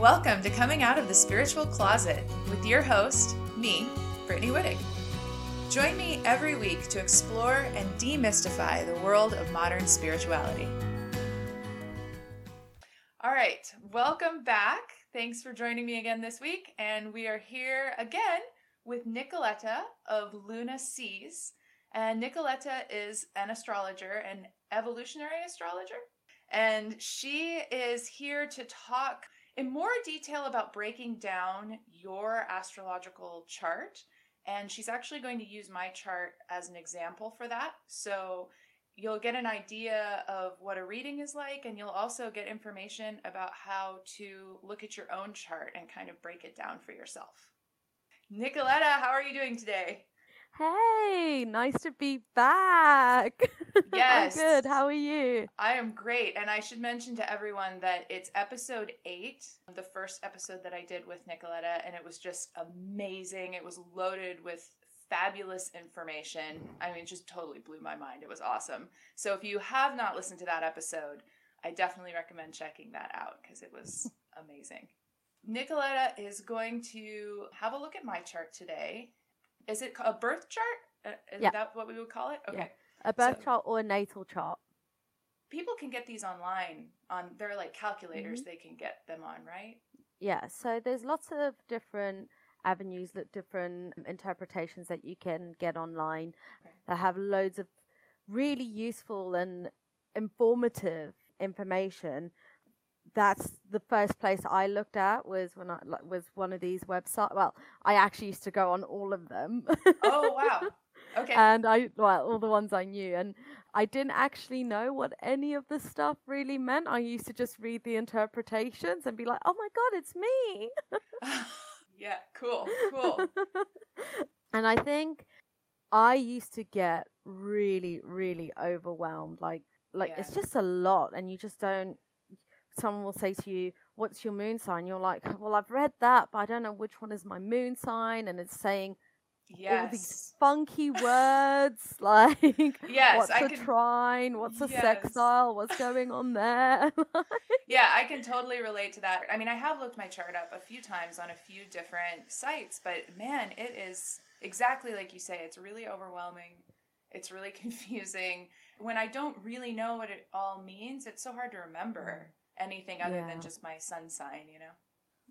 Welcome to Coming Out of the Spiritual Closet with your host, me, Brittany Wittig. Join me every week to explore and demystify the world of modern spirituality. All right, welcome back. Thanks for joining me again this week. And we are here again with Nicoletta of Luna Seas. And Nicoletta is an astrologer, an evolutionary astrologer. And she is here to talk in more detail about breaking down your astrological chart. And she's actually going to use my chart as an example for that. So you'll get an idea of what a reading is like, and you'll also get information about how to look at your own chart and kind of break it down for yourself. Nicoletta, how are you doing today? Hey, nice to be back. Yes. I'm good. How are you? I am great. And I should mention to everyone that it's episode eight, the first episode that I did with Nicoletta, and it was just amazing. It was loaded with fabulous information. I mean, it just totally blew my mind. It was awesome. So if you have not listened to that episode, I definitely recommend checking that out because it was amazing. Nicoletta is going to have a look at my chart today. Is it a birth chart? Uh, Is Yeah. that what we would call it? Okay. A birth So- chart or a natal chart? people can get these online on they're like calculators they can get them on right Yeah. So there's lots of different avenues, different interpretations that you can get online Okay. that have loads of really useful and informative information. That's the first place I looked at was when I like, was one of these websites. Well, I actually used to go on all of them. oh wow okay and I well all the ones I knew and I didn't actually know what any of the stuff really meant. I used to just read the interpretations and be like, "Oh my god, it's me." yeah cool cool and I think I used to get really really overwhelmed like like it's just a lot and you just don't someone will say to you, "What's your moon sign?" You're like, "Well, I've read that, but I don't know which one is my moon sign." And it's saying all these funky words like Yes, what's I a can- trine what's a Yes. sextile what's going on there yeah i can totally relate to that i mean i have looked my chart up a few times on a few different sites but man it is exactly like you say it's really overwhelming it's really confusing when i don't really know what it all means it's so hard to remember anything other Yeah. than just my sun sign you know?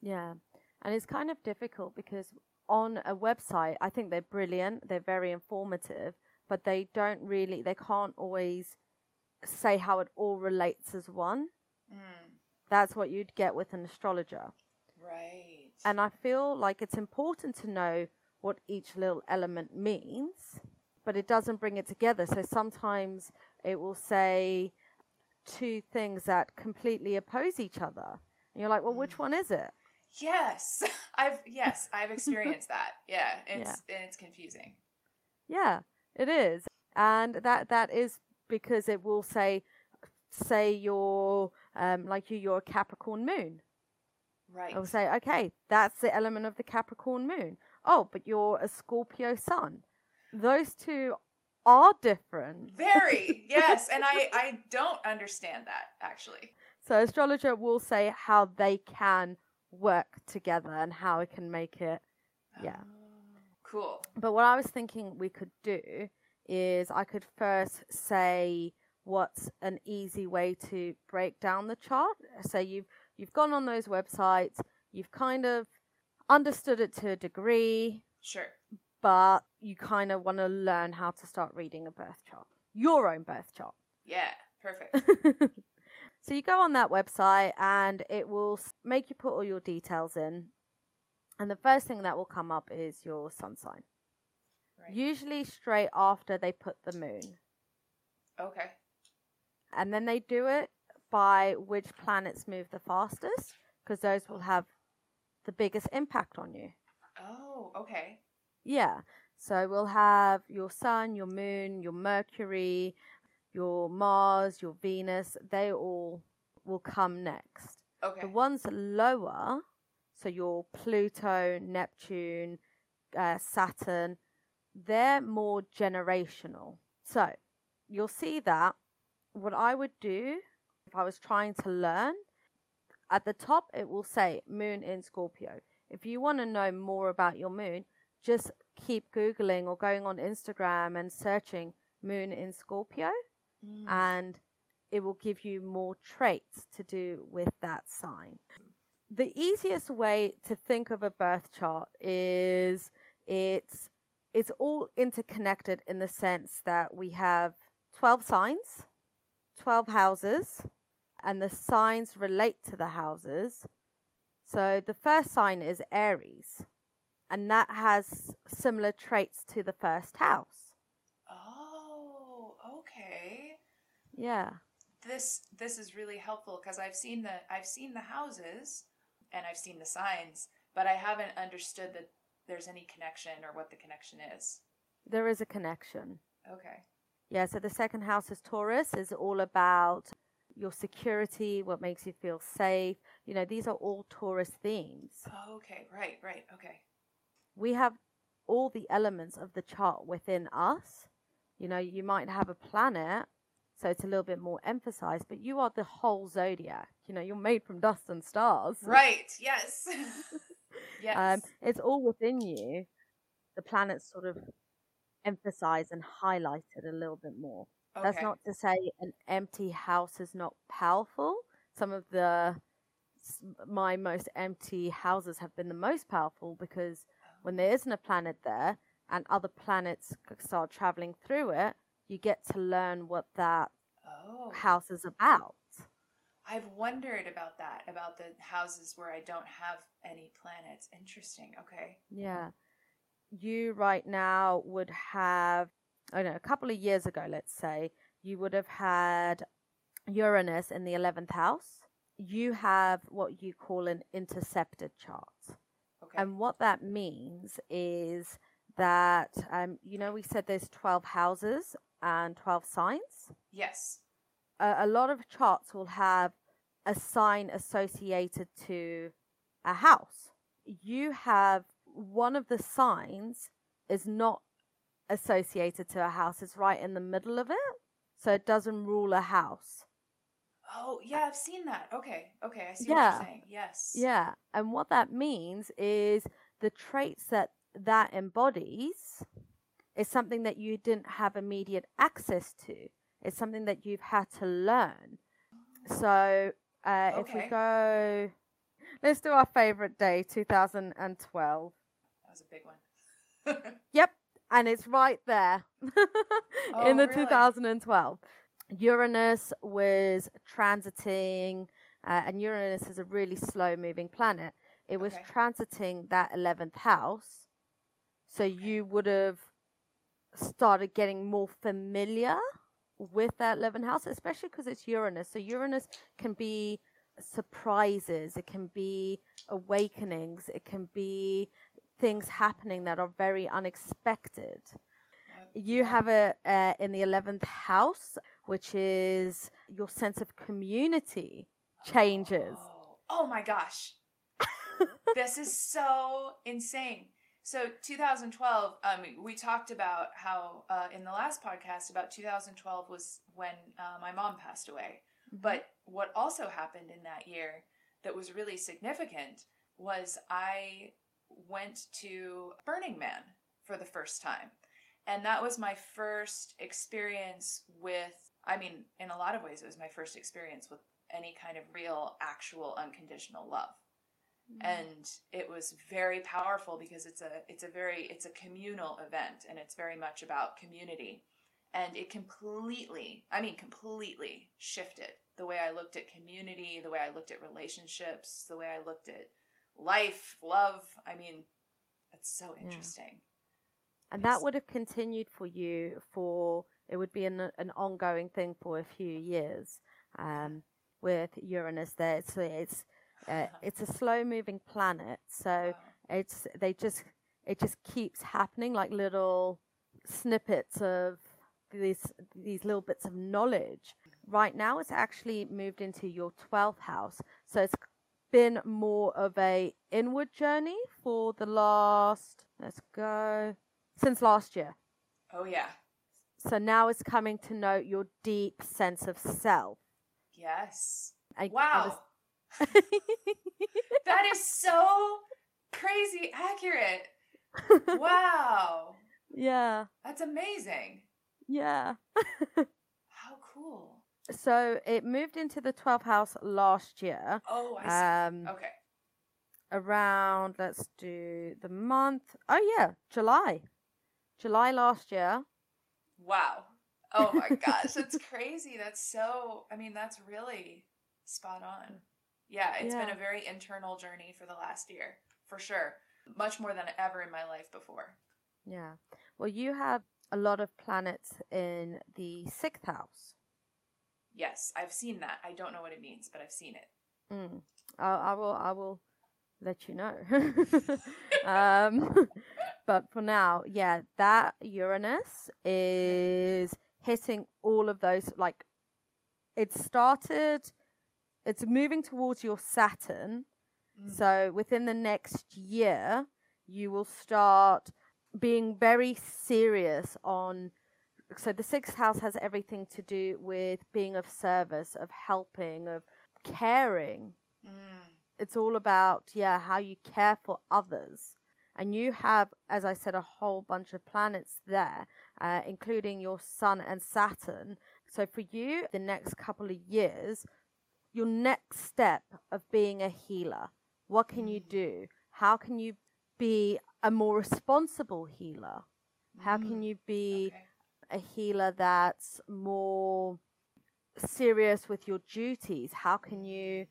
Yeah. And it's kind of difficult because on a website i think they're brilliant they're very informative but they don't really they can't always say how it all relates as one. Mm, that's what you'd get with an astrologer. Right. And I feel like it's important to know what each little element means, but it doesn't bring it together. So sometimes it will say two things that completely oppose each other. And you're like, well, which one is it? Yes, I've yes, I've experienced that. Yeah, it's and it's confusing. Yeah, it is. And that that is because it will say say you're um like you you're a Capricorn moon. Right. It will say, okay, that's the element of the Capricorn moon. Oh, but you're a Scorpio sun. Those two are different. Very yes, and I I don't understand that actually. So astrologer will say how they can work together and how it can make it. Oh, yeah. Oh, cool. But what I was thinking we could do is I could first say what's an easy way to break down the chart. So you've you've gone on those websites, you've kind of understood it to a degree, Sure. But you kind of want to learn how to start reading a birth chart, your own birth chart. Yeah. Perfect. so you go on that website and it will make you put all your details in. And the first thing that will come up is your sun sign. Right. Usually straight after they put the moon. Okay. And then they do it by which planets move the fastest because those will have the biggest impact on you. Oh, okay. Yeah. So we'll have your sun, your moon, your Mercury, your Mars, your Venus. They all will come next. Okay. The ones lower, so your Pluto, Neptune, uh, Saturn, they're more generational. So you'll see that what I would do if I was trying to learn, at the top it will say moon in Scorpio. If you want to know more about your moon, just keep googling or going on Instagram and searching moon in Scorpio Mm. and it will give you more traits to do with that sign. The easiest way to think of a birth chart is it's it's all interconnected in the sense that we have 12 signs, 12 houses, and the signs relate to the houses. So the first sign is Aries, and that has similar traits to the first house. Oh, okay. Yeah. This this is really helpful because I've seen the I've seen the houses and I've seen the signs, but I haven't understood that there's any connection or what the connection is. There is a connection. Okay. Yeah, so the second house is Taurus, is all about your security, what makes you feel safe. You know, these are all Taurus themes. Okay, right, right, okay. We have all the elements of the chart within us. You know, you might have a planet, so it's a little bit more emphasized, but you are the whole zodiac. You know, you're made from dust and stars. Right, yes. yes. Um, it's all within you. The planets sort of emphasize and highlight it a little bit more. Okay. That's not to say an empty house is not powerful. Some of the my most empty houses have been the most powerful because when there isn't a planet there and other planets start traveling through it, you get to learn what that Oh. house is about. I've wondered about that, about the houses where I don't have any planets. Interesting. Okay. Yeah. You right now would have, I don't know, a couple of years ago, let's say, you would have had Uranus in the 11th house. You have what you call an intercepted chart. Okay. And what that means is that, um, you know, we said there's 12 houses and 12 signs. yes. A, a lot of charts will have a sign associated to a house. You have one of the signs is not associated to a house, it's right in the middle of it. So it doesn't rule a house. Oh, yeah, I've seen that. Okay. Okay. I see what you're saying. Yes. Yeah. And what that means is the traits that that embodies is something that you didn't have immediate access to. It's something that you've had to learn. So uh, if we go, let's do our favorite day, 2012. That was a big one. Yep. And it's right there Oh, in the really? 2012. Uranus was transiting, uh, and Uranus is a really slow moving planet. It was Okay. transiting that 11th house. So you would have started getting more familiar with that 11th house, especially because it's Uranus. So Uranus can be surprises, it can be awakenings, it can be things happening that are very unexpected. You have a uh, in the 11th house, which is your sense of community changes. Oh, oh my gosh. this is so insane. So 2012, um, we talked about how uh, in the last podcast about 2012 was when uh, my mom passed away. But what also happened in that year that was really significant was I went to Burning Man for the first time. And that was my first experience with, I mean, in a lot of ways, it was my first experience with any kind of real, actual, unconditional love. Mm-hmm. And it was very powerful because it's a it's a very it's a communal event and it's very much about community and it completely i mean completely shifted the way i looked at community the way i looked at relationships the way i looked at life love i mean that's so Yeah. interesting and that would have continued for you for it would be an, an ongoing thing for a few years um, with Uranus there. So it's uh, it's a slow moving planet, so Wow. it's they just it just keeps happening like little snippets of these these little bits of knowledge. Right now, it's actually moved into your twelfth house, so it's been more of a inward journey for the last let's go since last year. oh yeah So now it's coming to know your deep sense of self. yes and wow it's- that is so crazy accurate. Wow. yeah. That's amazing. Yeah. How cool. So it moved into the 12th house last year. Oh, I see. Um, okay. around let's do the month. Oh yeah, July. July last year. Wow. Oh my gosh, that's crazy. That's so, I mean, that's really spot on. Yeah, it's been a very internal journey for the last year, for sure. Much more than ever in my life before. Yeah. Well, you have a lot of planets in the 6th house. Yes, I've seen that. I don't know what it means, but I've seen it. Mm. I, I will. I will let you know. um, but for now, yeah, that Uranus is hitting all of those. Like, it started. It's moving towards your Saturn. Mm. So within the next year, you will start being very serious on. So the sixth house has everything to do with being of service, of helping, of caring. Mm. It's all about, yeah, how you care for others. And you have, as I said, a whole bunch of planets there, uh, including your Sun and Saturn. So for you, the next couple of years, your next step of being a healer, what can you Mm. do? How can you be a more responsible healer? How can Mm. you be Okay. a healer that's more serious with your duties? How can you?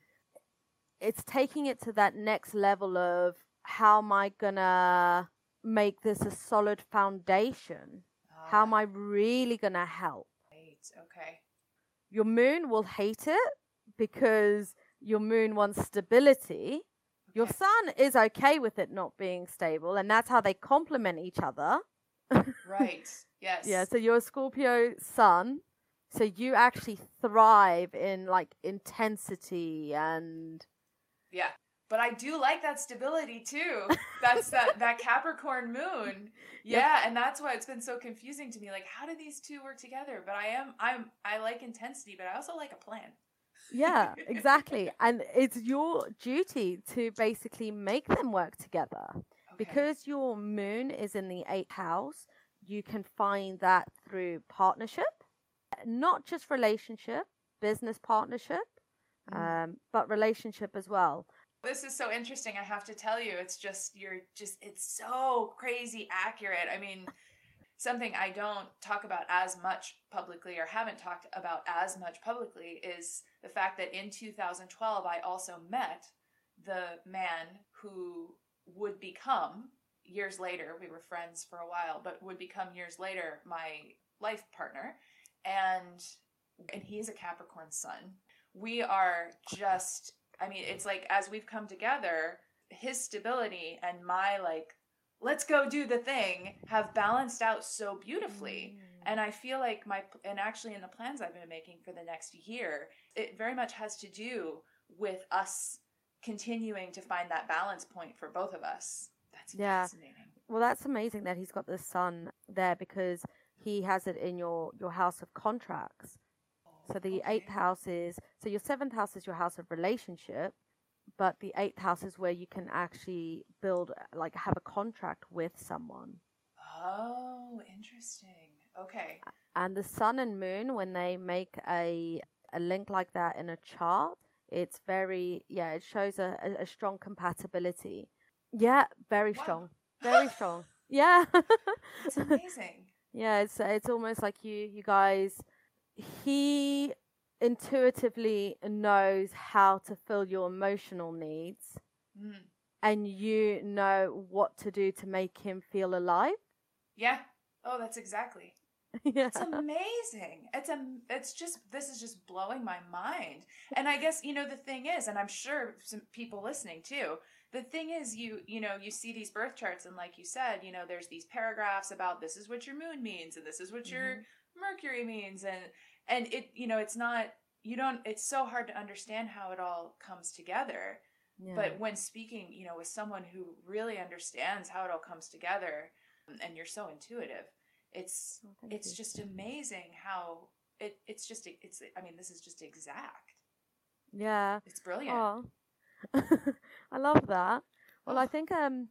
It's taking it to that next level of how am I gonna make this a solid foundation? How am Ah, I really gonna help? Right. Okay. Your moon will hate it because your moon wants stability. Your sun is okay with it not being stable, and that's how they complement each other. Right. Yes. Yeah, so you're a Scorpio sun, so you actually thrive in like intensity and Yeah. But I do like that stability too. That's that that Capricorn moon. Yeah, and that's why it's been so confusing to me. Like, how do these two work together? But I am I'm I like intensity, but I also like a plan. yeah, exactly. And it's your duty to basically make them work together. Okay. Because your moon is in the eighth house, you can find that through partnership, not just relationship, business partnership, Mm. um, but relationship as well. This is so interesting. I have to tell you, it's just you're just it's so crazy accurate. I mean, something I don't talk about as much publicly or haven't talked about as much publicly is the fact that in 2012 I also met the man who would become years later we were friends for a while but would become years later my life partner and and he's a capricorn sun we are just i mean it's like as we've come together his stability and my like let's go do the thing have balanced out so beautifully mm. and i feel like my and actually in the plans i've been making for the next year it very much has to do with us continuing to find that balance point for both of us that's Yeah. fascinating Well, that's amazing that he's got the sun there because he has it in your your house of contracts. So the Okay. eighth house is so your seventh house is your house of relationship, but the eighth house is where you can actually build uh, like have a contract with someone. oh interesting okay And the sun and moon when they make a a link like that in a chart, it's very yeah, it shows a, a, a strong compatibility. Yeah, very Wow. strong. Very strong. Yeah. it's amazing Yeah, it's it's almost like you you guys he intuitively knows how to fill your emotional needs Mm. and you know what to do to make him feel alive. yeah oh that's exactly yeah. It's amazing. It's a. It's just. This is just blowing my mind. And I guess you know the thing is, and I'm sure some people listening too. The thing is, you you know you see these birth charts, and like you said, you know there's these paragraphs about this is what your moon means, and this is what your Mercury means, and and it you know it's not you don't. It's so hard to understand how it all comes together. yeah. But when speaking, you know, with someone who really understands how it all comes together, and you're so intuitive, it's Oh, it's you. just amazing how it it's just it's i mean this is just exact Yeah. It's brilliant. Oh. I love that. Well, I think um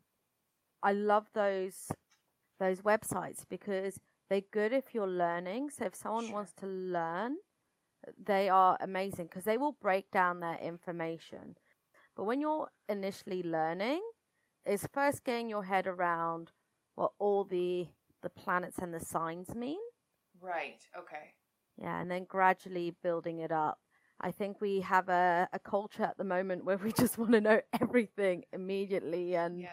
I love those those websites because they're good if you're learning. So if someone Sure. wants to learn, they are amazing because they will break down their information. But when you're initially learning, it's first getting your head around what all the the planets and the signs mean. Right. Okay. Yeah, and then gradually building it up. I think we have a, a culture at the moment where we just want to know everything immediately and Yeah.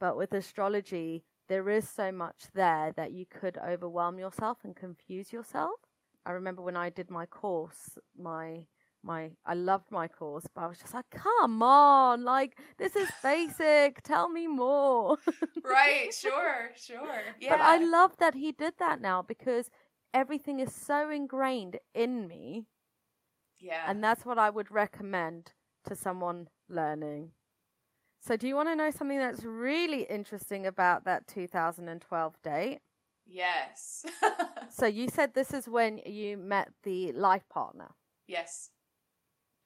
but with astrology there is so much there that you could overwhelm yourself and confuse yourself. I remember when I did my course, my my I loved my course, but I was just like, come on, like this is basic, tell me more. Right. Sure. Sure. Yeah. But I love that he did that now because everything is so ingrained in me yeah. and that's what I would recommend to someone learning. So, do you want to know something that's really interesting about that 2012 date? yes. So, you said this is when you met the life partner. yes.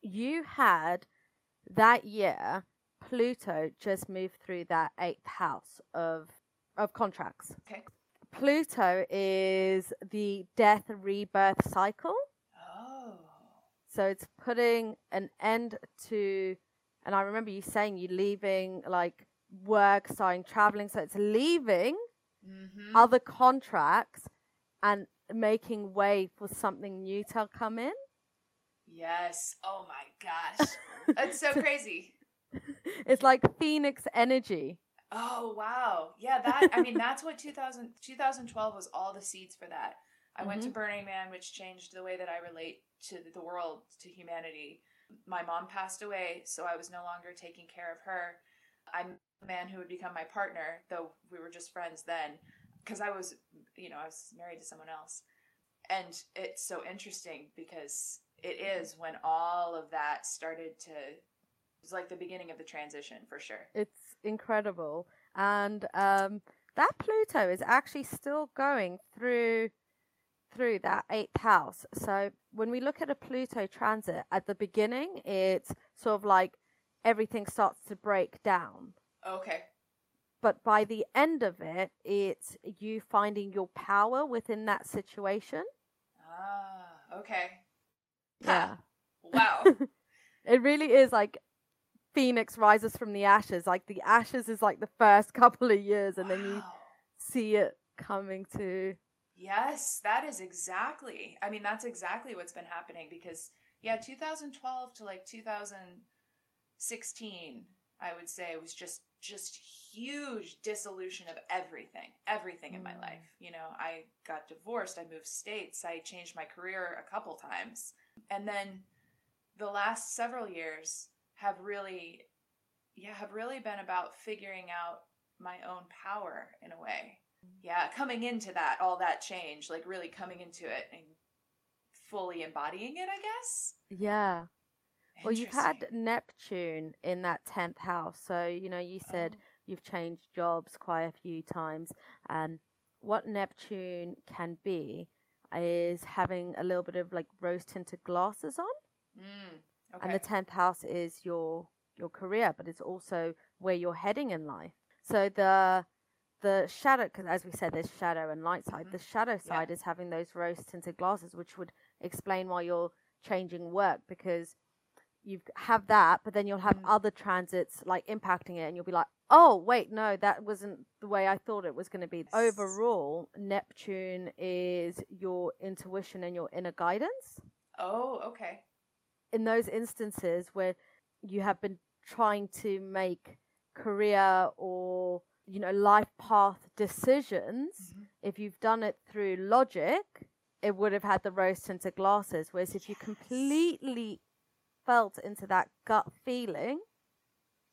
You had that year Pluto just moved through that eighth house of of contracts. Okay. Pluto is the death rebirth cycle. Oh. So it's putting an end to, and I remember you saying you leaving like work, starting traveling. So it's leaving Mm-hmm. other contracts and making way for something new to come in. Yes. Oh my gosh. That's so crazy. It's like Phoenix energy. Oh wow. Yeah, that I mean that's what 2000 2012 was all the seeds for that. I went to Burning Man which changed the way that I relate to the world, to humanity. My mom passed away, so I was no longer taking care of her. I'm a man who would become my partner, though we were just friends then, because I was, you know, I was married to someone else. And it's so interesting because it is when all of that started to it was like the beginning of the transition for sure. It's incredible. And um, that Pluto is actually still going through through that eighth house. So when we look at a Pluto transit at the beginning, it's sort of like everything starts to break down. Okay. But by the end of it, it's you finding your power within that situation. Ah, okay. Yeah. Wow. it really is like Phoenix rises from the ashes. Like the ashes is like the first couple of years, and then you see it coming to. Yes, that is exactly. I mean, that's exactly what's been happening because yeah, 2012 to like 2016, I would say was just just huge dissolution of everything, everything in my Mm. life. You know, I got divorced, I moved states, I changed my career a couple times. And then the last several years have really yeah, have really been about figuring out my own power in a way yeah coming into that all that change like really coming into it and fully embodying it i guess Yeah. Well, you've had Neptune in that 10th house. So, you know, you said Oh. you've changed jobs quite a few times. And what Neptune can be is having a little bit of like rose tinted glasses on. Mm, okay And the 10th house is your your career, but it's also where you're heading in life. So the the shadow, because as we said, there's shadow and light side. Mhm. The shadow side is having those rose tinted glasses, which would explain why you're changing work because you have that, but then you'll have Mm. other transits like impacting it, and you'll be like, oh wait, no, that wasn't the way I thought it was going to be. Overall, Neptune is your intuition and your inner guidance oh okay in those instances where you have been trying to make career or you know life path decisions Mhm. if you've done it through logic it would have had the rose tinted glasses. Whereas if you completely felt into that gut feeling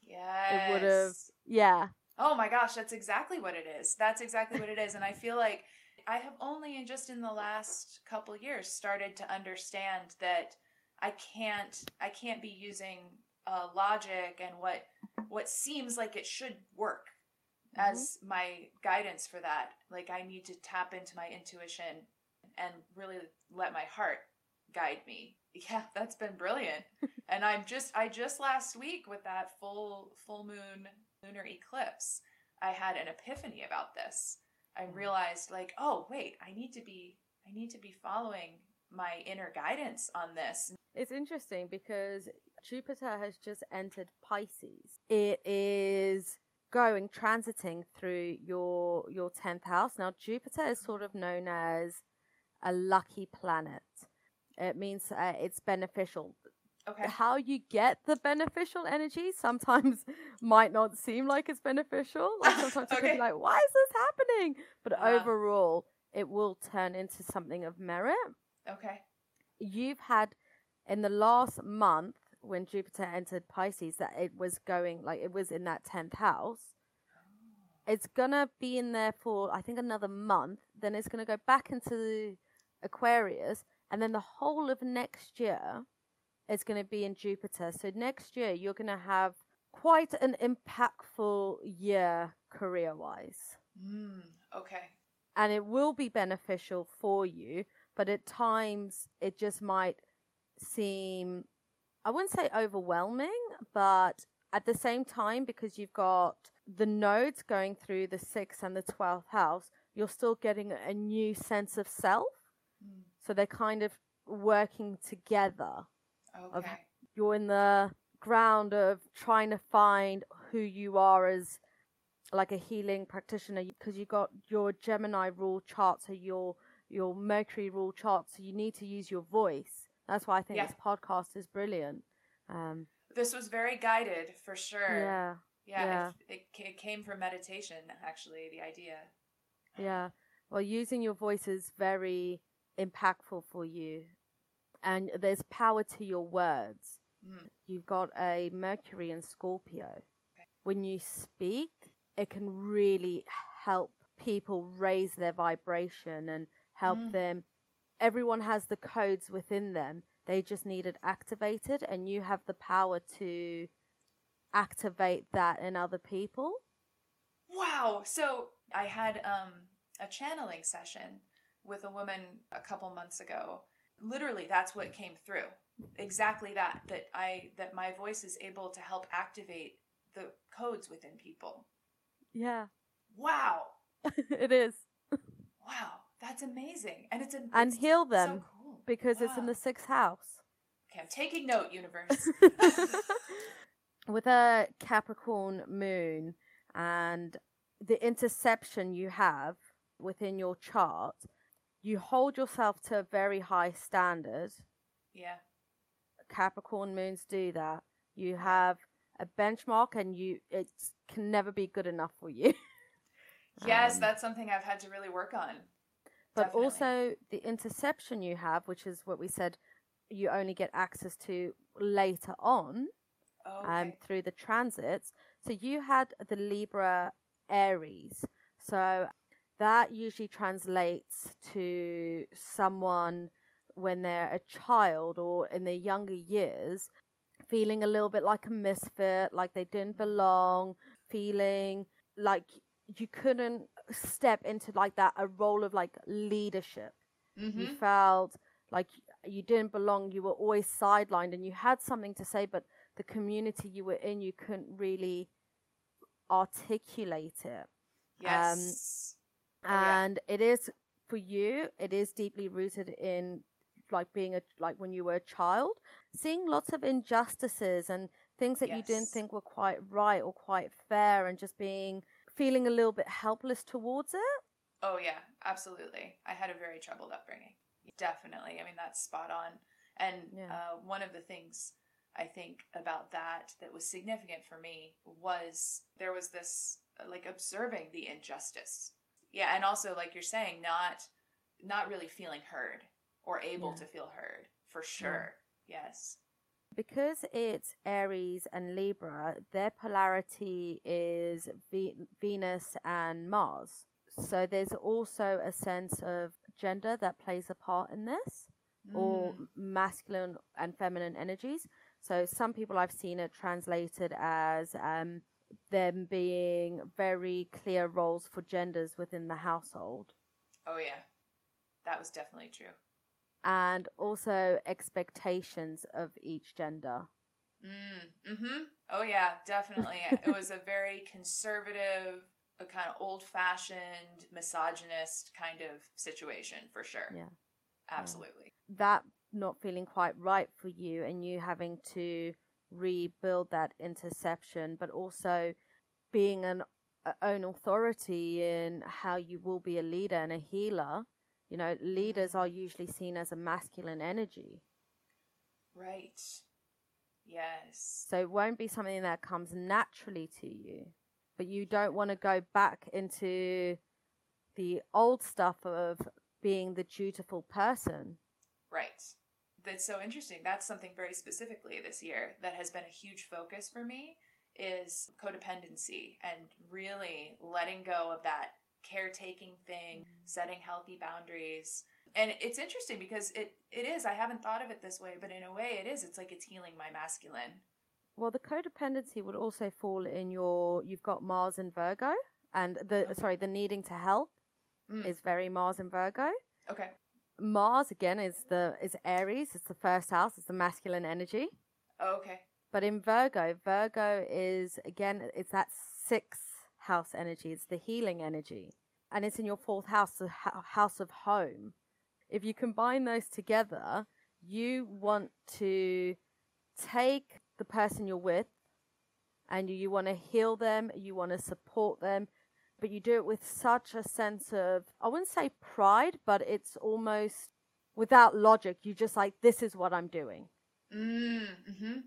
yes it would have- yeah. Oh my gosh that's exactly what it is. That's exactly what it is. And i feel like i have only in just in the last couple years started to understand that i can't i can't be using uh, logic and what what seems like it should work Mm-hmm. as my guidance for that like i need to tap into my intuition and really let my heart guide me yeah that's been brilliant and I'm just I just last week with that full full moon lunar eclipse, I had an epiphany about this. I Mm. realized like, oh wait, I need to be I need to be following my inner guidance on this. It's interesting because Jupiter has just entered Pisces. It is going transiting through your your 10th house. Now Jupiter is sort of known as a lucky planet. It means uh, it's beneficial. Okay. How you get the beneficial energy sometimes might not seem like it's beneficial. Like sometimes you could be like, "Why is this happening?" But Uh-huh. overall, it will turn into something of merit Okay. you've had in the last month when Jupiter entered Pisces that it was going like it was in that 10th house. It's gonna be in there for I think another month. Then it's gonna go back into Aquarius, and then the whole of next year is gonna be in Jupiter. So next year you're gonna have quite an impactful year career wise Mm, okay. and it will be beneficial for you, but at times it just might seem, I wouldn't say overwhelming, but at the same time, because you've got the nodes going through the sixth and the 12th house, you're still getting a new sense of self. Mm, So they're kind of working together. okay. You're in the ground of trying to find who you are as like a healing practitioner because you got your Gemini rule chart, so your your Mercury rule chart, so you need to use your voice. That's why I think Yeah. this podcast is brilliant. Um, This was very guided for sure. yeah, Yeah. Yeah. It, it, it came from meditation, actually, the idea. yeah. Well, using your voice is very impactful for you, and there's power to your words. Mm, You've got a Mercury in Scorpio. When you speak, it can really help people raise their vibration and help Mm. them. Everyone has the codes within them. They just need it activated, and you have the power to activate that in other people. Wow. So I had um, a channeling session with a woman a couple months ago. Literally, that's what came through. Exactly that. That I that my voice is able to help activate the codes within people. Yeah, Wow. it is. Wow. That's amazing. And it's a And it's heal so them cool. because it's in the sixth house. Okay, I'm taking note, universe. with a Capricorn moon and the interception you have within your chart, you hold yourself to a very high standard. yeah. Capricorn moons do that. You have a benchmark and you it can never be good enough for you. Yes, Um, that's something I've had to really work on. But Definitely. also the interception you have, which is what we said you only get access to later on. okay. um, through the transits. So you had the Libra Aries. So that usually translates to someone when they're a child or in their younger years, feeling a little bit like a misfit, like they didn't belong, feeling like you couldn't step into like that a role of like leadership Mhm. you felt like you didn't belong you were always sidelined and you had something to say but the community you were in you couldn't really articulate it Yes. Oh, yeah. um, and it is for you it is deeply rooted in like being a like when you were a child seeing lots of injustices and things that you didn't think were quite right or quite fair and just being feeling a little bit helpless towards it Oh yeah, absolutely. I had a very troubled upbringing. Definitely. I mean, that's spot on. And Yeah. uh, one of the things I think about that that was significant for me was there was this uh, like observing the injustice. Yeah, and also like you're saying, not not really feeling heard or able Yeah. to feel heard for sure. Yes. Because it's Aries and Libra, their polarity is Ve- Venus and Mars. So there's also a sense of gender that plays a part in this, or Mm. masculine and feminine energies. So some people I've seen it translated as um, them being very clear roles for genders within the household. Oh yeah. That was definitely true. And also expectations of each gender. Mm, mm-hmm. Oh yeah, definitely. it was a very conservative, a kind of old-fashioned, misogynist kind of situation for sure. Yeah. Absolutely. That not feeling quite right for you and you having to rebuild that interception, but also being an own authority in how you will be a leader and a healer. You know, leaders are usually seen as a masculine energy. Right. Yes. So it won't be something that comes naturally to you. But you don't want to go back into the old stuff of being the dutiful person. Right. That's so interesting. That's something very specifically this year that has been a huge focus for me is codependency and really letting go of that caretaking thing, setting healthy boundaries. And it's interesting because it it is I haven't thought of it this way, but in a way it is. It's like it's healing my masculine. Well, the codependency would also fall in your you've got Mars and Virgo and the okay. sorry, the needing to help mm. is very Mars and Virgo. Okay. Mars again is the is Aries, it's the first house, it's the masculine energy. Oh, okay. But in Virgo, Virgo is again, it's that sixth house energy. It's the healing energy, and it's in your fourth house, the house of home. If you combine those together, you want to take the person you're with, and you, you want to heal them. You want to support them, but you do it with such a sense of I wouldn't say pride, but it's almost without logic. You just like this is what I'm doing. Mm, hmm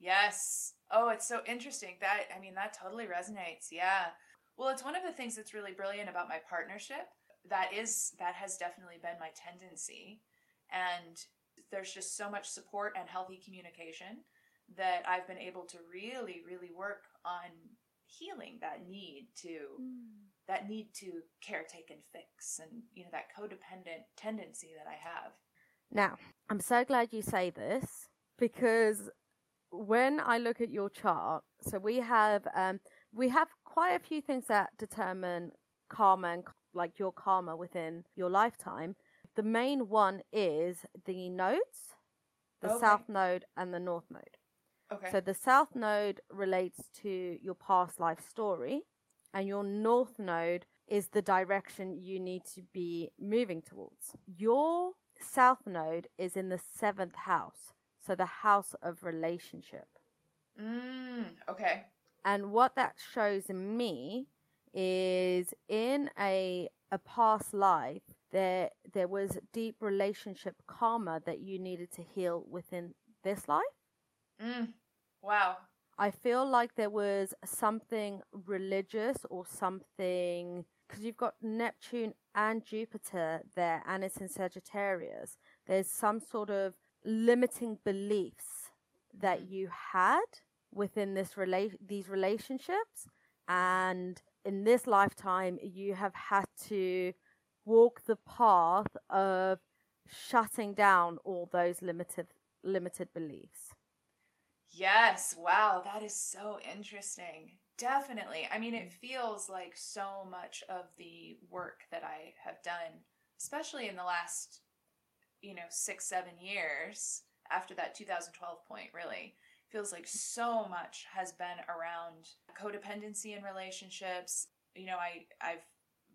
Yes. Oh, it's so interesting. That I mean, that totally resonates. Yeah. Well, it's one of the things that's really brilliant about my partnership. That is that has definitely been my tendency. And there's just so much support and healthy communication that I've been able to really really work on healing that need to mm. that need to caretake and fix and you know that codependent tendency that I have. Now, I'm so glad you say this because when I look at your chart, so we have um, we have quite a few things that determine karma and like your karma within your lifetime. The main one is the nodes, the okay. south node and the north node. Okay. So the south node relates to your past life story, and your north node is the direction you need to be moving towards. Your south node is in the seventh house. So the house of relationship. Mm, okay. And what that shows in me is in a a past life there there was deep relationship karma that you needed to heal within this life. Mm, wow. I feel like there was something religious or something because you've got Neptune and Jupiter there and it's in Sagittarius. There's some sort of limiting beliefs that mm. you had within this rela- these relationships and in this lifetime you have had to walk the path of shutting down all those limited limited beliefs. Yes wow that is so interesting. Definitely. I mean it feels like so much of the work that i have done especially in the last you know, six, seven years after that 2012 point, really feels like so much has been around codependency in relationships. You know, I, I've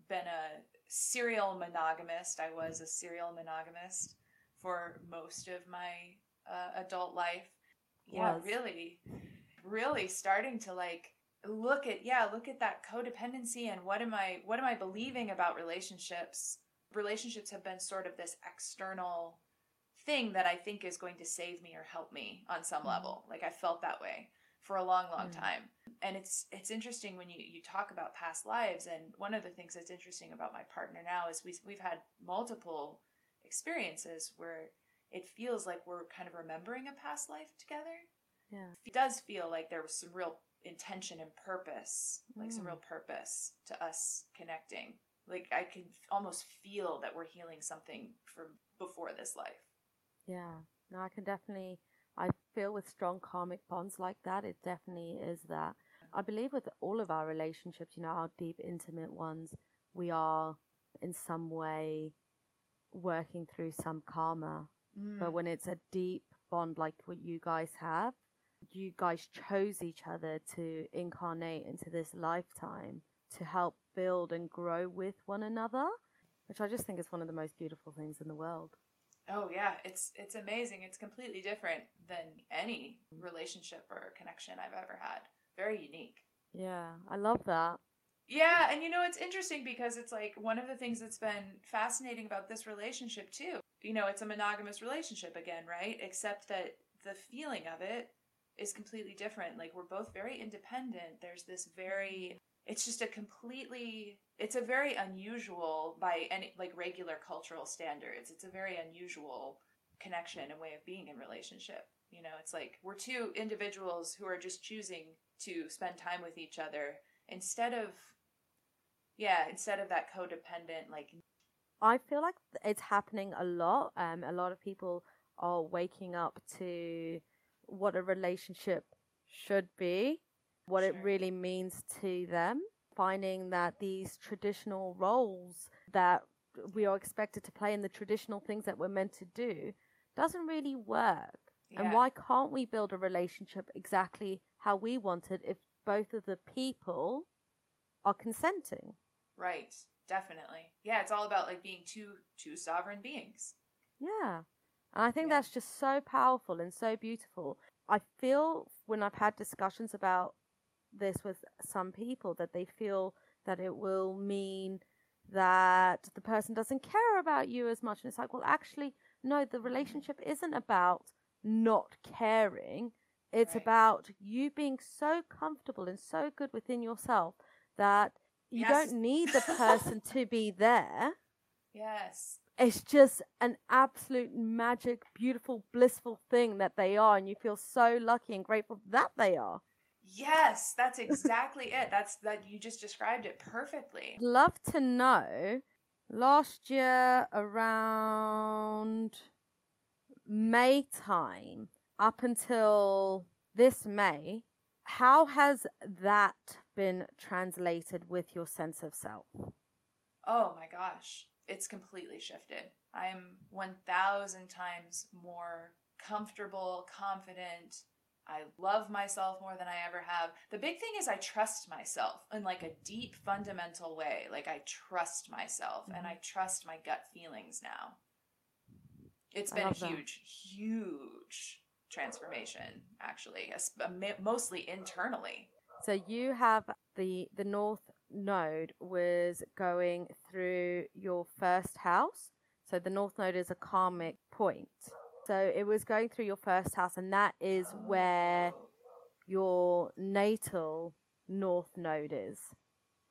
been a serial monogamist. I was a serial monogamist for most of my uh, adult life. Yeah, really, really starting to like look at yeah look at that codependency and what am i what am i believing about relationships relationships have been sort of this external thing that I think is going to save me or help me on some mm-hmm. level. Like I felt that way for a long, long mm-hmm. time. And it's it's interesting when you you talk about past lives. And one of the things that's interesting about my partner now is we we've had multiple experiences where it feels like we're kind of remembering a past life together. Yeah, it does feel like there was some real intention and purpose, like mm. some real purpose to us connecting. Like I can almost feel that we're healing something from before this life. Yeah. No, I can definitely I feel with strong karmic bonds like that, it definitely is that. I believe with all of our relationships, you know, our deep, intimate ones, we are in some way working through some karma. Mm. But when it's a deep bond like what you guys have, you guys chose each other to incarnate into this lifetime to help build and grow with one another, which I just think is one of the most beautiful things in the world. Oh yeah, it's it's amazing. It's completely different than any relationship or connection I've ever had. Very unique. Yeah, I love that. Yeah, and you know it's interesting because it's like one of the things that's been fascinating about this relationship too. You know, it's a monogamous relationship again, right? Except that the feeling of it is completely different. Like we're both very independent. There's this very it's just a completely it's a very unusual by any like regular cultural standards. It's a very unusual connection and way of being in relationship. You know, it's like we're two individuals who are just choosing to spend time with each other instead of yeah, instead of that codependent like I feel like it's happening a lot. Um, a lot of people are waking up to what a relationship should be, what sure. it really means to them, finding that these traditional roles that we are expected to play in the traditional things that we're meant to do doesn't really work. Yeah. And why can't we build a relationship exactly how we want it if both of the people are consenting? Right. Definitely. Yeah, it's all about like being two two sovereign beings. Yeah. And I think yeah. that's just so powerful and so beautiful. I feel when I've had discussions about this with some people that they feel that it will mean that the person doesn't care about you as much. And it's like, well, actually, no, the relationship isn't about not caring. It's right. about you being so comfortable and so good within yourself that you yes. don't need the person to be there. Yes it's just an absolute magic, beautiful, blissful thing that they are, and you feel so lucky and grateful that they are. Yes, that's exactly it. That's that you just described it perfectly. Love to know. Last year around May time, up until this May, how has that been translated with your sense of self? Oh my gosh it's completely shifted. I'm 1000 times more comfortable, confident. I love myself more than I ever have. The big thing is I trust myself in like a deep fundamental way. Like I trust myself mm-hmm. and I trust my gut feelings now. It's been a huge that. huge transformation actually, mostly internally. So you have the the north node was going through your first house. So the north node is a karmic point. So it was going through your first house, and that is where your natal north node is.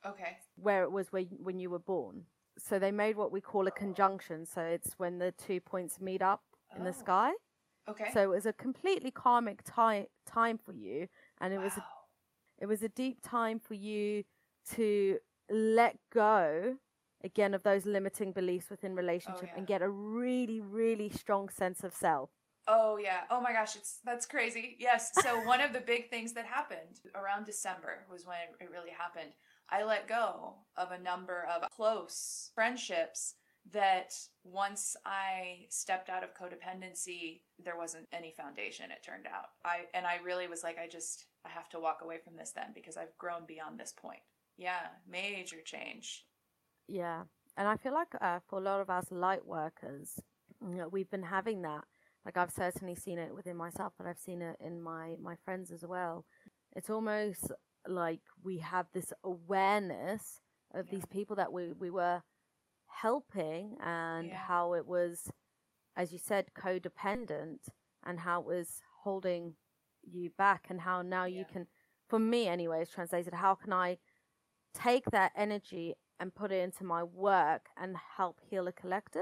Okay. Where it was when, when you were born. So they made what we call a conjunction. So it's when the two points meet up oh. in the oh. sky. Okay. So it was a completely karmic time time for you, and it wow. was a, it was a deep time for you to let go again of those limiting beliefs within oh, relationship oh, yeah. and get a really really strong sense of self. Oh yeah. Oh my gosh it's that's crazy. Yes. So one of the big things that happened around december was when it really happened. I let go of a number of close friendships that once i stepped out of codependency there wasn't any foundation it turned out. I and i really was like i just i have to walk away from this then because i've grown beyond this point. Yeah, major change. Yeah. And I feel like uh, for a lot of us light workers, you know, we've been having that. Like I've certainly seen it within myself, but I've seen it in my my friends as well. It's almost like we have this awareness of yeah. these people that we we were helping and yeah. how it was, as you said, codependent and how it was holding you back and how now yeah. you can, for me anyway, it's translated. How can I take that energy and put it into my work and help heal a collective?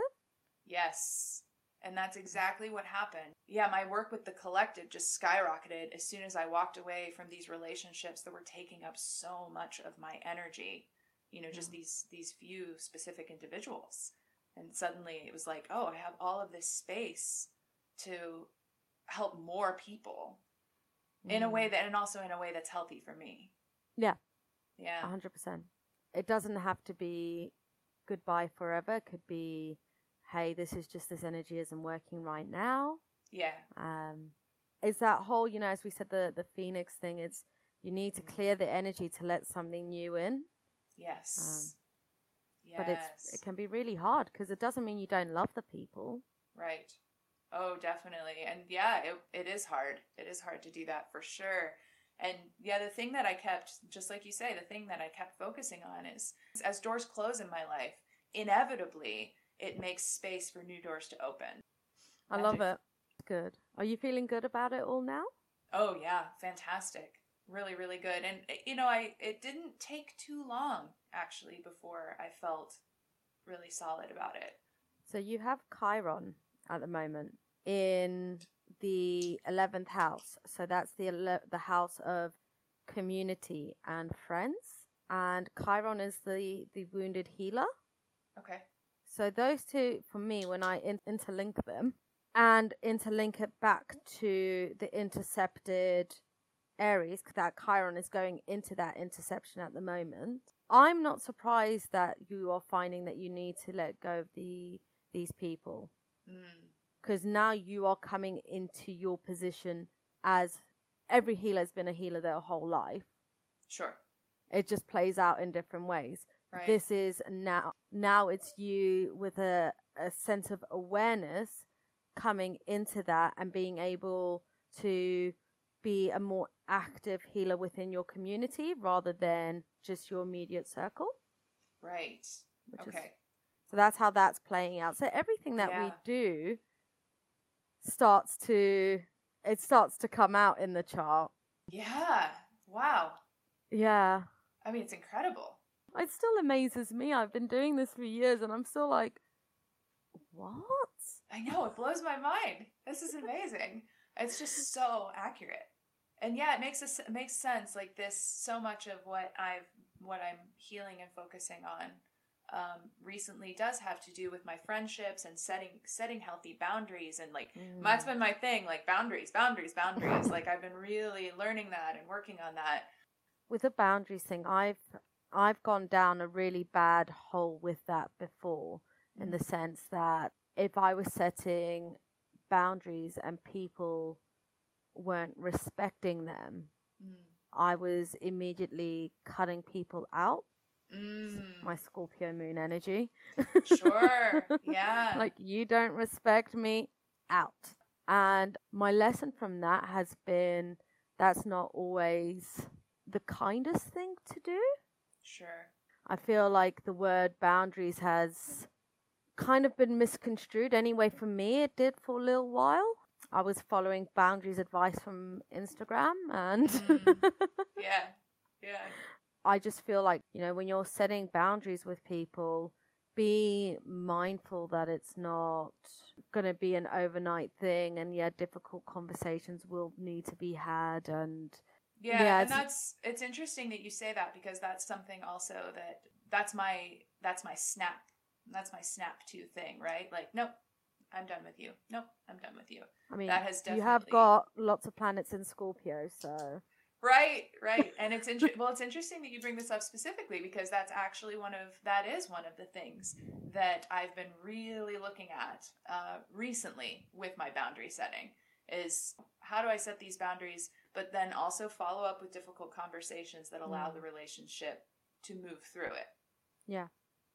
Yes. And that's exactly what happened. Yeah, my work with the collective just skyrocketed as soon as I walked away from these relationships that were taking up so much of my energy. You know, just mm. these these few specific individuals. And suddenly it was like, oh, I have all of this space to help more people mm. in a way mm. that and also in a way that's healthy for me. Yeah. Yeah. 100%. It doesn't have to be goodbye forever. It could be, hey, this is just this energy isn't working right now. Yeah. Um, is that whole, you know, as we said, the the phoenix thing. It's you need to clear the energy to let something new in. Yes. Um, but it's it can be really hard because it doesn't mean you don't love the people. Right. Oh, definitely. And yeah, it, it is hard. It is hard to do that for sure. And yeah, the thing that I kept, just like you say, the thing that I kept focusing on is as doors close in my life, inevitably it makes space for new doors to open. I love it. Good. Are you feeling good about it all now? Oh yeah, fantastic. Really, really good. And eh, you know, I it didn't take too long actually before I felt really solid about it. So you have Chiron at the moment in the 11th house. So that's the ele- the house of community and friends and Chiron is the the wounded healer. Okay. So those two for me when I in- interlink them and interlink it back to the intercepted Aries that Chiron is going into that interception at the moment. I'm not surprised that you are finding that you need to let go of the these people. Mm. Because now you are coming into your position as every healer has been a healer their whole life. Sure. It just plays out in different ways. Right. This is now now it's you with a, a sense of awareness coming into that and being able to be a more active healer within your community rather than just your immediate circle. Right. okay. Is, so that's how that's playing out. So everything that yeah. we do starts to it starts to come out in the chart. Yeah. Wow. Yeah. I mean, it's incredible. It still amazes me. I've been doing this for years and I'm still like, what? I know, it blows my mind. This is amazing. it's just so accurate. And yeah, it makes us it makes sense. Like this, so much of what I've what I'm healing and focusing on um, recently does have to do with my friendships and setting setting healthy boundaries and like mm. that's been my thing like boundaries boundaries boundaries like i've been really learning that and working on that with the boundaries thing i've i've gone down a really bad hole with that before mm. in the mm. sense that if i was setting boundaries and people weren't respecting them mm. i was immediately cutting people out Mm. My Scorpio moon energy. Sure. Yeah. like, you don't respect me, out. And my lesson from that has been that's not always the kindest thing to do. Sure. I feel like the word boundaries has kind of been misconstrued. Anyway, for me, it did for a little while. I was following boundaries advice from Instagram and. mm. Yeah. Yeah. I just feel like, you know, when you're setting boundaries with people, be mindful that it's not going to be an overnight thing and yeah difficult conversations will need to be had and yeah, yeah and that's it's interesting that you say that because that's something also that that's my that's my snap that's my snap to thing right? Like nope i'm done with you. Nope i'm done with you. I mean that has definitely... you have got lots of planets in scorpio so Right, right. And it's inter- well, it's interesting that you bring this up specifically because that's actually one of that is one of the things that I've been really looking at uh, recently with my boundary setting is how do I set these boundaries, but then also follow up with difficult conversations that allow mm. the relationship to move through it. Yeah.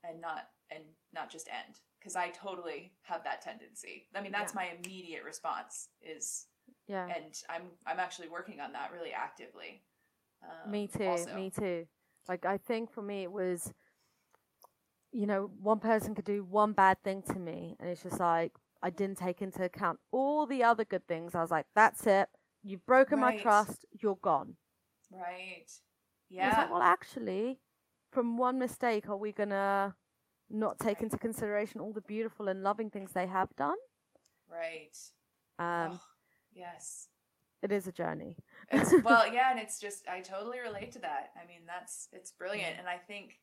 And not and not just end because I totally have that tendency. I mean, that's yeah. my immediate response is yeah. And I'm I'm actually working on that really actively. Um, me too. Also. Me too. Like I think for me it was you know, one person could do one bad thing to me and it's just like I didn't take into account all the other good things. I was like, that's it. You've broken right. my trust. You're gone. Right. Yeah. It's Like, well, actually, from one mistake, are we going to not take right. into consideration all the beautiful and loving things they have done? Right. Um, oh. Yes. It is a journey. it's, well, yeah, and it's just I totally relate to that. I mean, that's it's brilliant, and I think,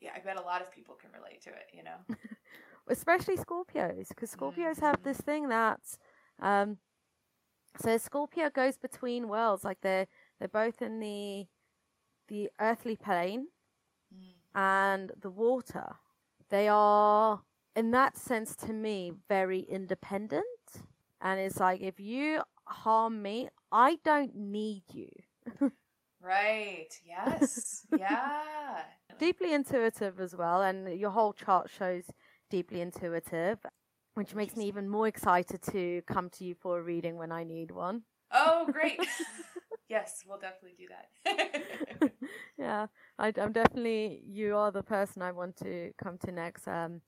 yeah, I bet a lot of people can relate to it. You know, especially Scorpios, because Scorpios mm-hmm. have this thing that, um, so Scorpio goes between worlds. Like they're they're both in the the earthly plane mm. and the water. They are, in that sense, to me, very independent and it's like if you harm me, I don't need you. right. Yes. yeah. Deeply intuitive as well, and your whole chart shows deeply intuitive, which makes me even more excited to come to you for a reading when I need one. Oh, great. yes, we'll definitely do that. yeah, I, am definitely, you are the person I want to come to next. Um,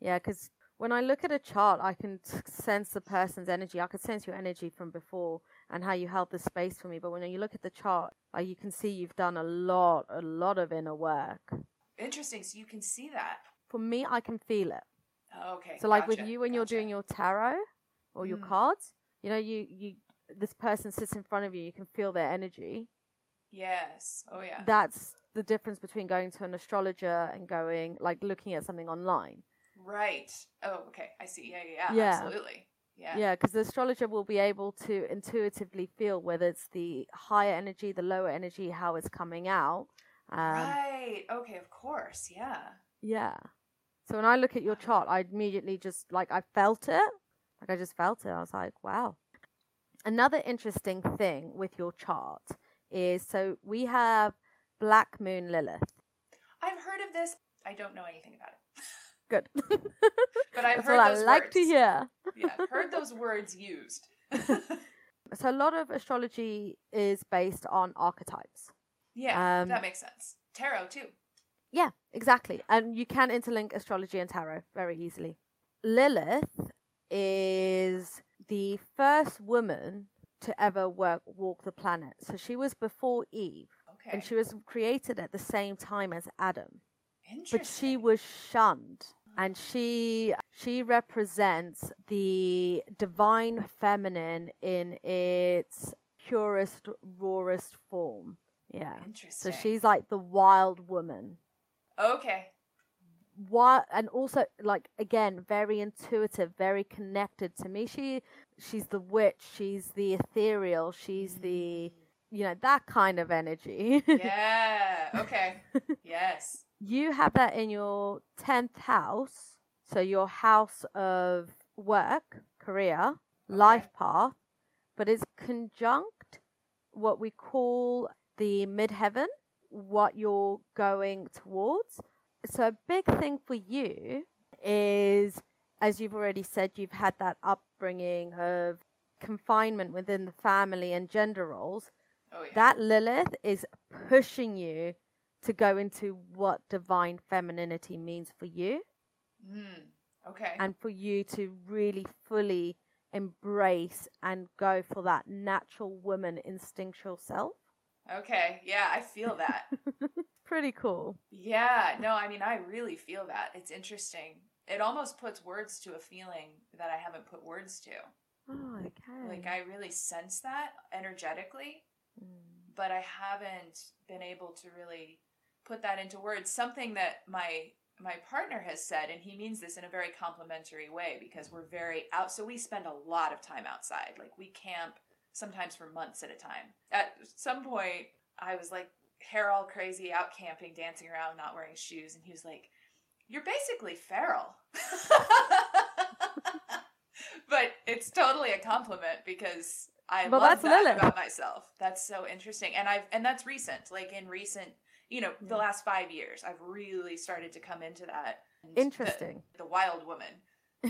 yeah, because when I look at a chart, I can sense the person's energy. I can sense your energy from before and how you held the space for me. But when you look at the chart, uh, you can see you've done a lot, a lot of inner work. Interesting. So you can see that. For me, I can feel it. Oh, okay. So, like gotcha, with you, when gotcha. you're doing your tarot or your mm. cards, you know, you you this person sits in front of you, you can feel their energy. Yes. Oh yeah. That's the difference between going to an astrologer and going like looking at something online. Right. Oh, okay. I see. Yeah, yeah, yeah. yeah. Absolutely. Yeah. Yeah, because the astrologer will be able to intuitively feel whether it's the higher energy, the lower energy, how it's coming out. Um, right. Okay. Of course. Yeah. Yeah. So when I look at your chart, I immediately just like I felt it. Like I just felt it. I was like, wow. Another interesting thing with your chart is so we have Black Moon Lilith. I've heard of this. I don't know anything about it. Good. but I've heard those I like words. to hear. yeah, I've heard those words used. so a lot of astrology is based on archetypes. Yeah, um, that makes sense. Tarot too. Yeah, exactly. And you can interlink astrology and tarot very easily. Lilith is the first woman to ever work walk the planet. So she was before Eve. Okay. And she was created at the same time as Adam. Interesting. But she was shunned and she she represents the divine feminine in its purest rawest form. Yeah. Interesting. So she's like the wild woman. Okay what and also like again very intuitive very connected to me she she's the witch she's the ethereal she's the mm. you know that kind of energy yeah okay yes you have that in your 10th house so your house of work career okay. life path but it's conjunct what we call the midheaven what you're going towards so a big thing for you is as you've already said you've had that upbringing of confinement within the family and gender roles oh, yeah. that lilith is pushing you to go into what divine femininity means for you mm, okay and for you to really fully embrace and go for that natural woman instinctual self okay yeah i feel that pretty cool. Yeah, no, I mean, I really feel that. It's interesting. It almost puts words to a feeling that I haven't put words to. Oh, okay. Like, I really sense that energetically, mm. but I haven't been able to really put that into words. Something that my my partner has said, and he means this in a very complimentary way because we're very out. So we spend a lot of time outside. Like we camp sometimes for months at a time. At some point, I was like, hair all crazy, out camping, dancing around, not wearing shoes. And he was like, You're basically feral. but it's totally a compliment because I well, love that Lilith. about myself. That's so interesting. And I've and that's recent. Like in recent, you know, the last five years, I've really started to come into that. Interesting. The, the wild woman.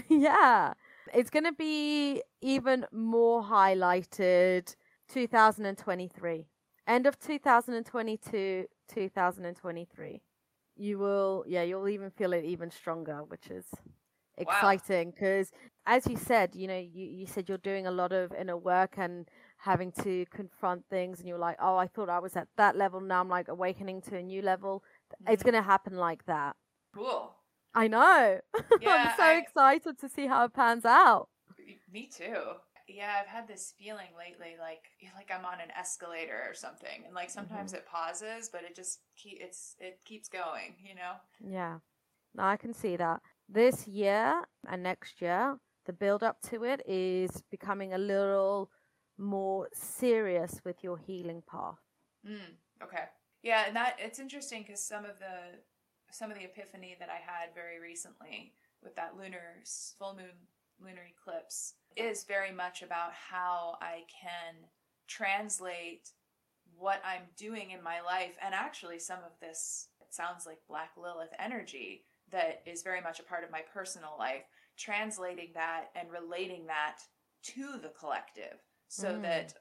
yeah. It's going to be even more highlighted 2023 end of 2022 2023 you will yeah you'll even feel it even stronger which is exciting because wow. as you said you know you, you said you're doing a lot of inner work and having to confront things and you're like oh i thought i was at that level now i'm like awakening to a new level mm-hmm. it's going to happen like that cool i know yeah, i'm so I... excited to see how it pans out me too yeah, I've had this feeling lately, like like I'm on an escalator or something, and like sometimes mm-hmm. it pauses, but it just keep it's it keeps going, you know. Yeah, I can see that. This year and next year, the build up to it is becoming a little more serious with your healing path. Mm, okay. Yeah, and that it's interesting because some of the some of the epiphany that I had very recently with that lunar full moon lunar eclipse is very much about how I can translate what I'm doing in my life and actually some of this sounds like black lilith energy that is very much a part of my personal life translating that and relating that to the collective so mm. that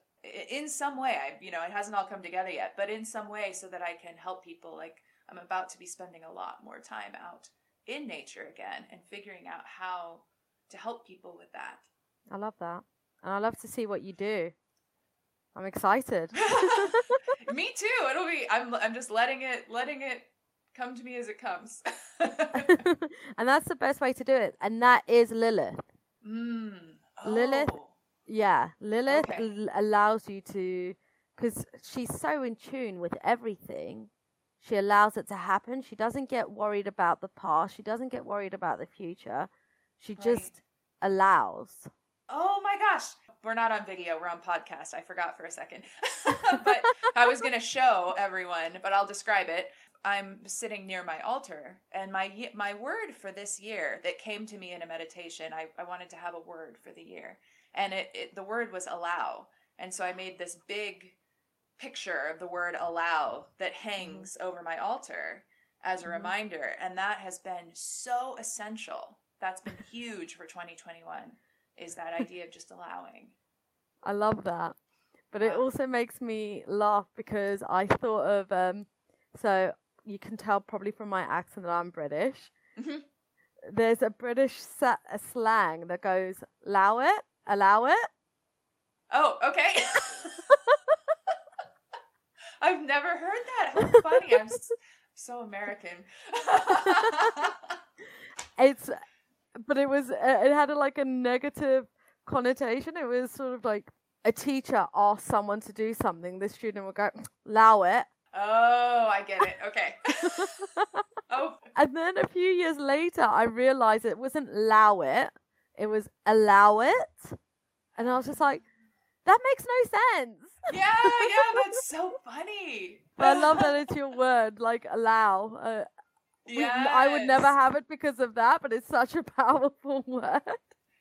in some way i you know it hasn't all come together yet but in some way so that i can help people like i'm about to be spending a lot more time out in nature again and figuring out how to help people with that i love that and i love to see what you do i'm excited me too it'll be i'm i'm just letting it letting it come to me as it comes and that's the best way to do it and that is lilith mm. oh. lilith yeah, Lilith okay. l- allows you to, because she's so in tune with everything. She allows it to happen. She doesn't get worried about the past. She doesn't get worried about the future. She right. just allows. Oh my gosh. We're not on video, we're on podcast. I forgot for a second. but I was going to show everyone, but I'll describe it. I'm sitting near my altar, and my my word for this year that came to me in a meditation, I, I wanted to have a word for the year and it, it the word was allow. And so i made this big picture of the word allow that hangs mm-hmm. over my altar as a mm-hmm. reminder and that has been so essential. That's been huge for 2021 is that idea of just allowing. I love that. But it also makes me laugh because i thought of um so you can tell probably from my accent that i'm british. Mm-hmm. there's a british sa- a slang that goes allow it allow it. Oh, okay. I've never heard that. How funny. I'm so American. it's, but it was, uh, it had a, like a negative connotation. It was sort of like a teacher asked someone to do something. The student would go, allow it. Oh, I get it. Okay. oh. And then a few years later, I realized it wasn't allow it. It was allow it. And I was just like, that makes no sense. Yeah, yeah, that's so funny. But I love that it's your word, like allow. Uh, yes. I would never have it because of that, but it's such a powerful word.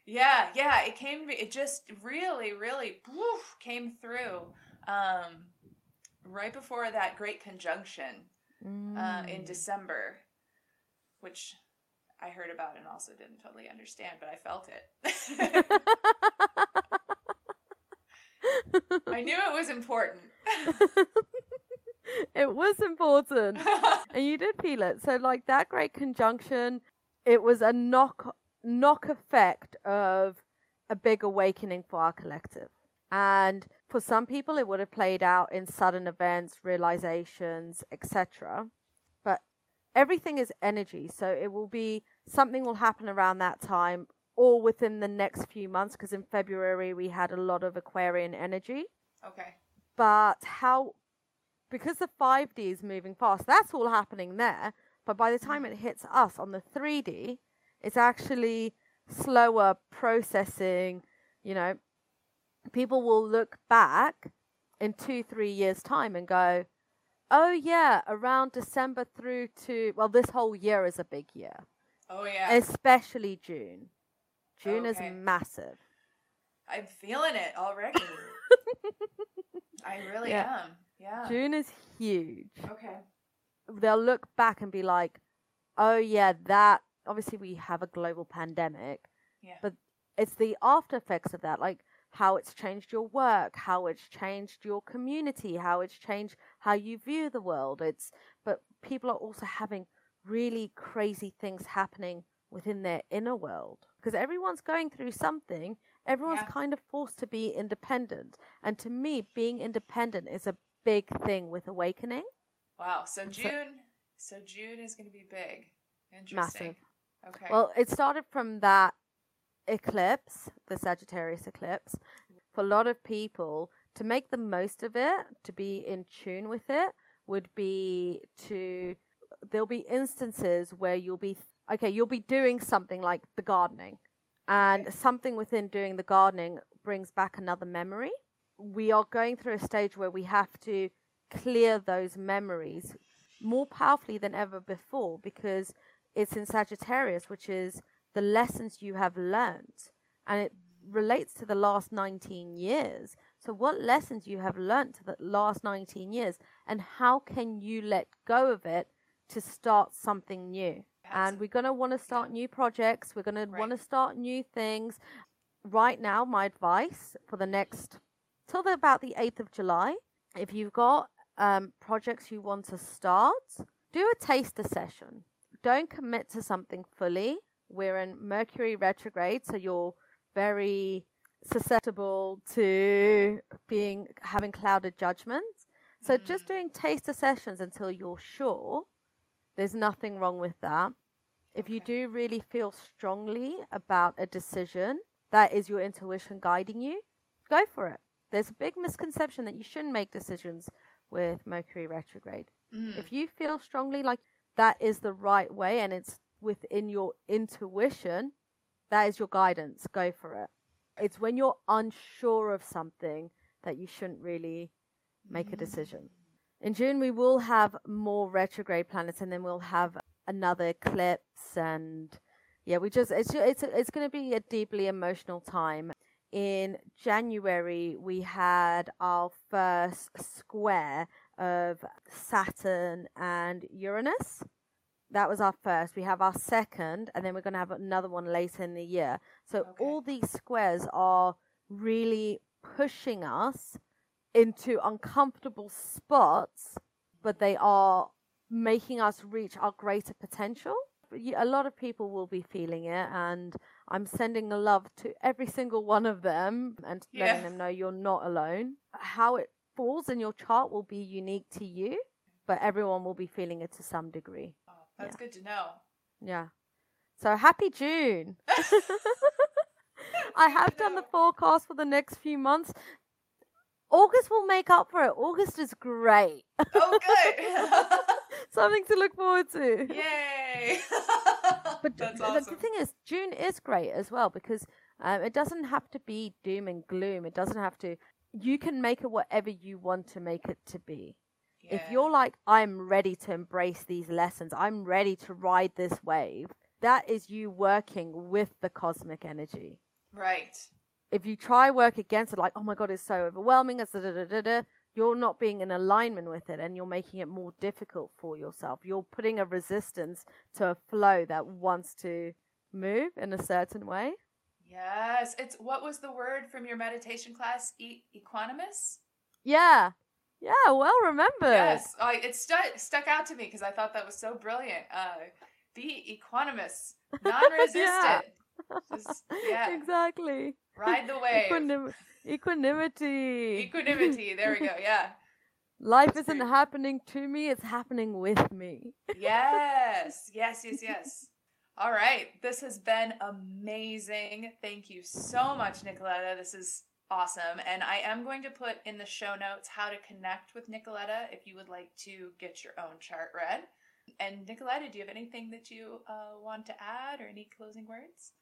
Yeah, yeah, it came. It just really, really woof, came through um, right before that great conjunction mm. uh, in mm. December, which I heard about and also didn't totally understand, but I felt it. I knew it was important. it was important. and you did feel it. So like that great conjunction, it was a knock knock effect of a big awakening for our collective. And for some people it would have played out in sudden events, realizations, etc everything is energy. So it will be something will happen around that time or within the next few months because in February we had a lot of Aquarian energy. Okay. But how because the 5D is moving fast, that's all happening there. But by the time it mm-hmm. hits us on the 3D, it's actually slower processing. You know, people will look back in two, three years' time and go, Oh yeah, around December through to well, this whole year is a big year. Oh yeah. Especially June. June okay. is massive. I'm feeling it already. I really yeah. am. Yeah. June is huge. Okay. They'll look back and be like, "Oh yeah, that obviously we have a global pandemic." Yeah. But it's the after effects of that like how it's changed your work, how it's changed your community, how it's changed how you view the world. It's but people are also having really crazy things happening within their inner world because everyone's going through something. Everyone's yeah. kind of forced to be independent, and to me, being independent is a big thing with awakening. Wow! So June, so, so June is going to be big. Interesting. Massive. Okay. Well, it started from that eclipse, the Sagittarius eclipse, for a lot of people to make the most of it, to be in tune with it, would be to there'll be instances where you'll be okay, you'll be doing something like the gardening, and something within doing the gardening brings back another memory. We are going through a stage where we have to clear those memories more powerfully than ever before because it's in Sagittarius, which is the lessons you have learned. and it relates to the last 19 years. So, what lessons you have learned to the last 19 years, and how can you let go of it to start something new? and we're going to want to start new projects. We're going to want to start new things. Right now, my advice for the next till the, about the 8th of July, if you've got um, projects you want to start, do a taster session. Don't commit to something fully. We're in Mercury retrograde, so you're very susceptible to being having clouded judgments. So just mm. doing taster sessions until you're sure, there's nothing wrong with that. If you do really feel strongly about a decision, that is your intuition guiding you, go for it. There's a big misconception that you shouldn't make decisions with Mercury retrograde. Mm. If you feel strongly like that is the right way and it's within your intuition, that is your guidance. Go for it. It's when you're unsure of something that you shouldn't really make a mm-hmm. decision. In June, we will have more retrograde planets, and then we'll have another eclipse, and yeah, we just it's it's it's going to be a deeply emotional time. In January, we had our first square of Saturn and Uranus that was our first. We have our second, and then we're going to have another one later in the year. So okay. all these squares are really pushing us into uncomfortable spots, but they are making us reach our greater potential. A lot of people will be feeling it, and I'm sending a love to every single one of them and yeah. letting them know you're not alone. How it falls in your chart will be unique to you, but everyone will be feeling it to some degree. That's yeah. good to know. Yeah. So happy June. I have done the forecast for the next few months. August will make up for it. August is great. Oh, good. Something to look forward to. Yay. but That's awesome. the thing is, June is great as well because um, it doesn't have to be doom and gloom. It doesn't have to. You can make it whatever you want to make it to be. If you're like, I'm ready to embrace these lessons, I'm ready to ride this wave, that is you working with the cosmic energy. Right. If you try work against it, like, oh my God, it's so overwhelming, it's da da da da, you're not being in alignment with it and you're making it more difficult for yourself. You're putting a resistance to a flow that wants to move in a certain way. Yes. It's what was the word from your meditation class? E- equanimous? Yeah. Yeah, well remembered. Yes, I, it stuck stuck out to me because I thought that was so brilliant. Uh, be equanimous, non-resistant. yeah. Just, yeah. exactly. Ride the wave. Equanim- equanimity. Equanimity. There we go. Yeah. Life That's isn't great. happening to me; it's happening with me. yes, yes, yes, yes. All right, this has been amazing. Thank you so much, Nicoletta. This is awesome. And I am going to put in the show notes how to connect with Nicoletta if you would like to get your own chart read. And Nicoletta, do you have anything that you uh, want to add or any closing words?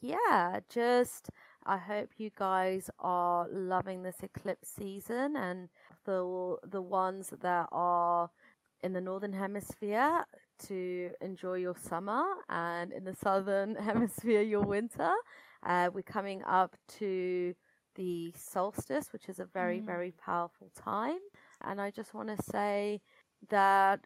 Yeah, just I hope you guys are loving this eclipse season and the the ones that are in the northern hemisphere to enjoy your summer and in the southern hemisphere your winter. Uh, we're coming up to the solstice, which is a very, mm. very powerful time. And I just want to say that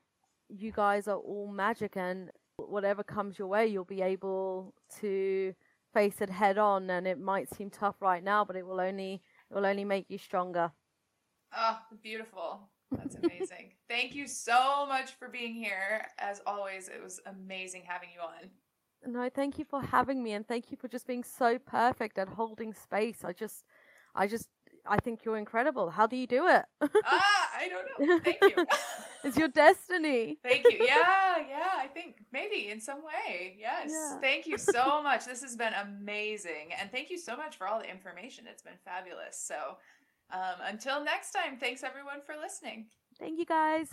you guys are all magic, and whatever comes your way, you'll be able to face it head on. And it might seem tough right now, but it will only it will only make you stronger. Oh, beautiful. That's amazing. Thank you so much for being here. As always, it was amazing having you on. No, thank you for having me and thank you for just being so perfect at holding space. I just I just I think you're incredible. How do you do it? ah, I don't know. Thank you. it's your destiny. Thank you. Yeah, yeah, I think maybe in some way. Yes. Yeah. Thank you so much. This has been amazing. And thank you so much for all the information. It's been fabulous. So um, until next time, thanks everyone for listening. Thank you guys.